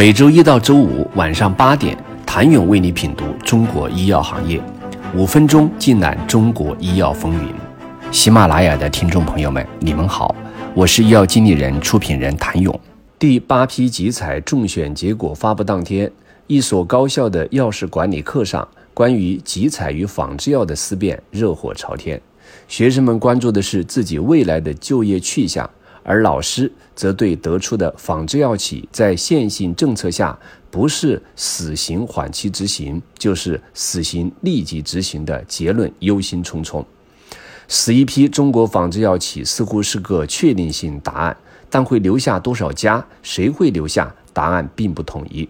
每周一到周五晚上八点，谭勇为你品读中国医药行业，五分钟尽览中国医药风云。喜马拉雅的听众朋友们，你们好，我是医药经理人、出品人谭勇。第八批集采中选结果发布当天，一所高校的药事管理课上，关于集采与仿制药的思辨热火朝天，学生们关注的是自己未来的就业去向。而老师则对得出的仿制药企在现行政策下不是死刑缓期执行，就是死刑立即执行的结论忧心忡忡。死一批中国仿制药企似乎是个确定性答案，但会留下多少家？谁会留下？答案并不统一。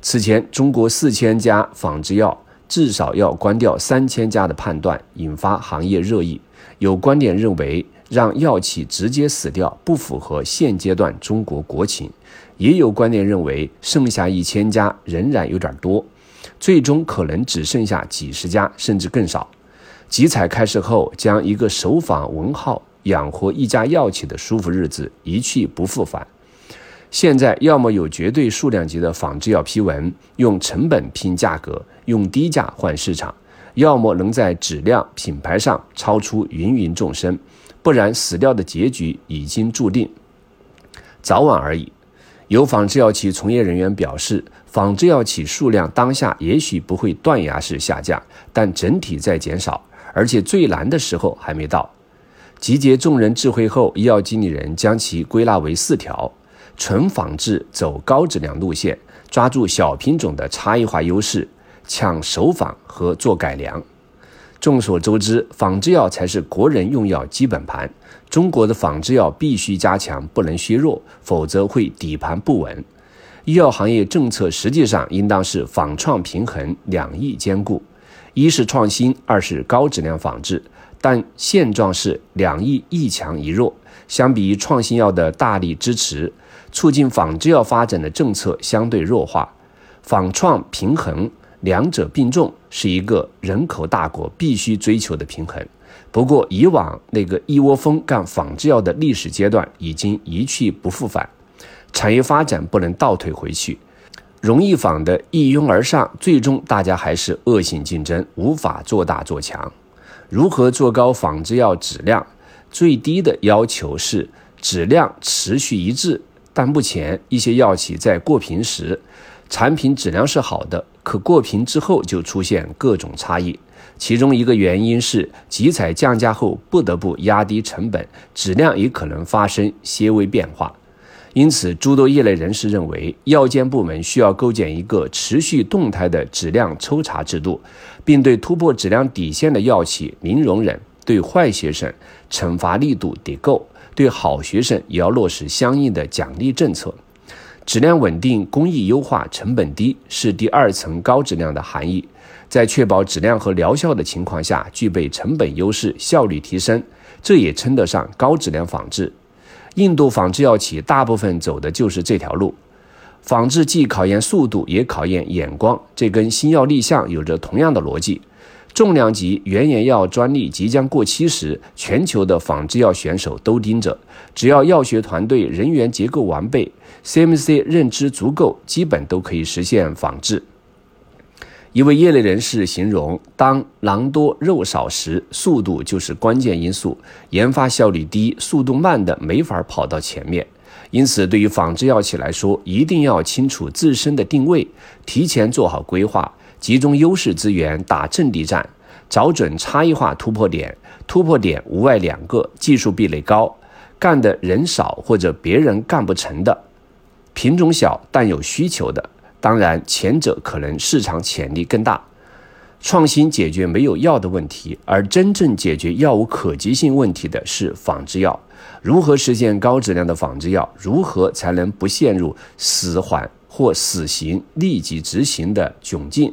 此前，中国四千家仿制药至少要关掉三千家的判断引发行业热议，有观点认为。让药企直接死掉不符合现阶段中国国情，也有观点认为剩下一千家仍然有点多，最终可能只剩下几十家甚至更少。集采开始后，将一个首仿文号养活一家药企的舒服日子一去不复返。现在要么有绝对数量级的仿制药批文，用成本拼价格，用低价换市场；要么能在质量、品牌上超出芸芸众生。不然，死掉的结局已经注定，早晚而已。有仿制药企从业人员表示，仿制药企数量当下也许不会断崖式下降，但整体在减少，而且最难的时候还没到。集结众人智慧后，医药经理人将其归纳为四条：纯仿制，走高质量路线，抓住小品种的差异化优势，抢首仿和做改良。众所周知，仿制药才是国人用药基本盘。中国的仿制药必须加强，不能削弱，否则会底盘不稳。医药行业政策实际上应当是仿创平衡，两翼兼顾，一是创新，二是高质量仿制。但现状是两翼一强一弱。相比于创新药的大力支持，促进仿制药发展的政策相对弱化，仿创平衡。两者并重是一个人口大国必须追求的平衡。不过，以往那个一窝蜂干仿制药的历史阶段已经一去不复返，产业发展不能倒退回去。容易仿的一拥而上，最终大家还是恶性竞争，无法做大做强。如何做高仿制药质量？最低的要求是质量持续一致，但目前一些药企在过评时，产品质量是好的。可过评之后就出现各种差异，其中一个原因是集采降价后不得不压低成本，质量也可能发生些微变化。因此，诸多业内人士认为，药监部门需要构建一个持续动态的质量抽查制度，并对突破质量底线的药企零容忍，对坏学生惩罚力度得够，对好学生也要落实相应的奖励政策。质量稳定、工艺优化、成本低是第二层高质量的含义。在确保质量和疗效的情况下，具备成本优势、效率提升，这也称得上高质量仿制。印度仿制药企大部分走的就是这条路。仿制既考验速度，也考验眼光，这跟新药立项有着同样的逻辑。重量级原研药专利即将过期时，全球的仿制药选手都盯着。只要药学团队人员结构完备，CMC 认知足够，基本都可以实现仿制。一位业内人士形容：“当狼多肉少时，速度就是关键因素。研发效率低、速度慢的没法跑到前面。因此，对于仿制药企来说，一定要清楚自身的定位，提前做好规划。”集中优势资源打阵地战，找准差异化突破点。突破点无外两个：技术壁垒高，干的人少或者别人干不成的，品种小但有需求的。当然，前者可能市场潜力更大。创新解决没有药的问题，而真正解决药物可及性问题的是仿制药。如何实现高质量的仿制药？如何才能不陷入死缓或死刑立即执行的窘境？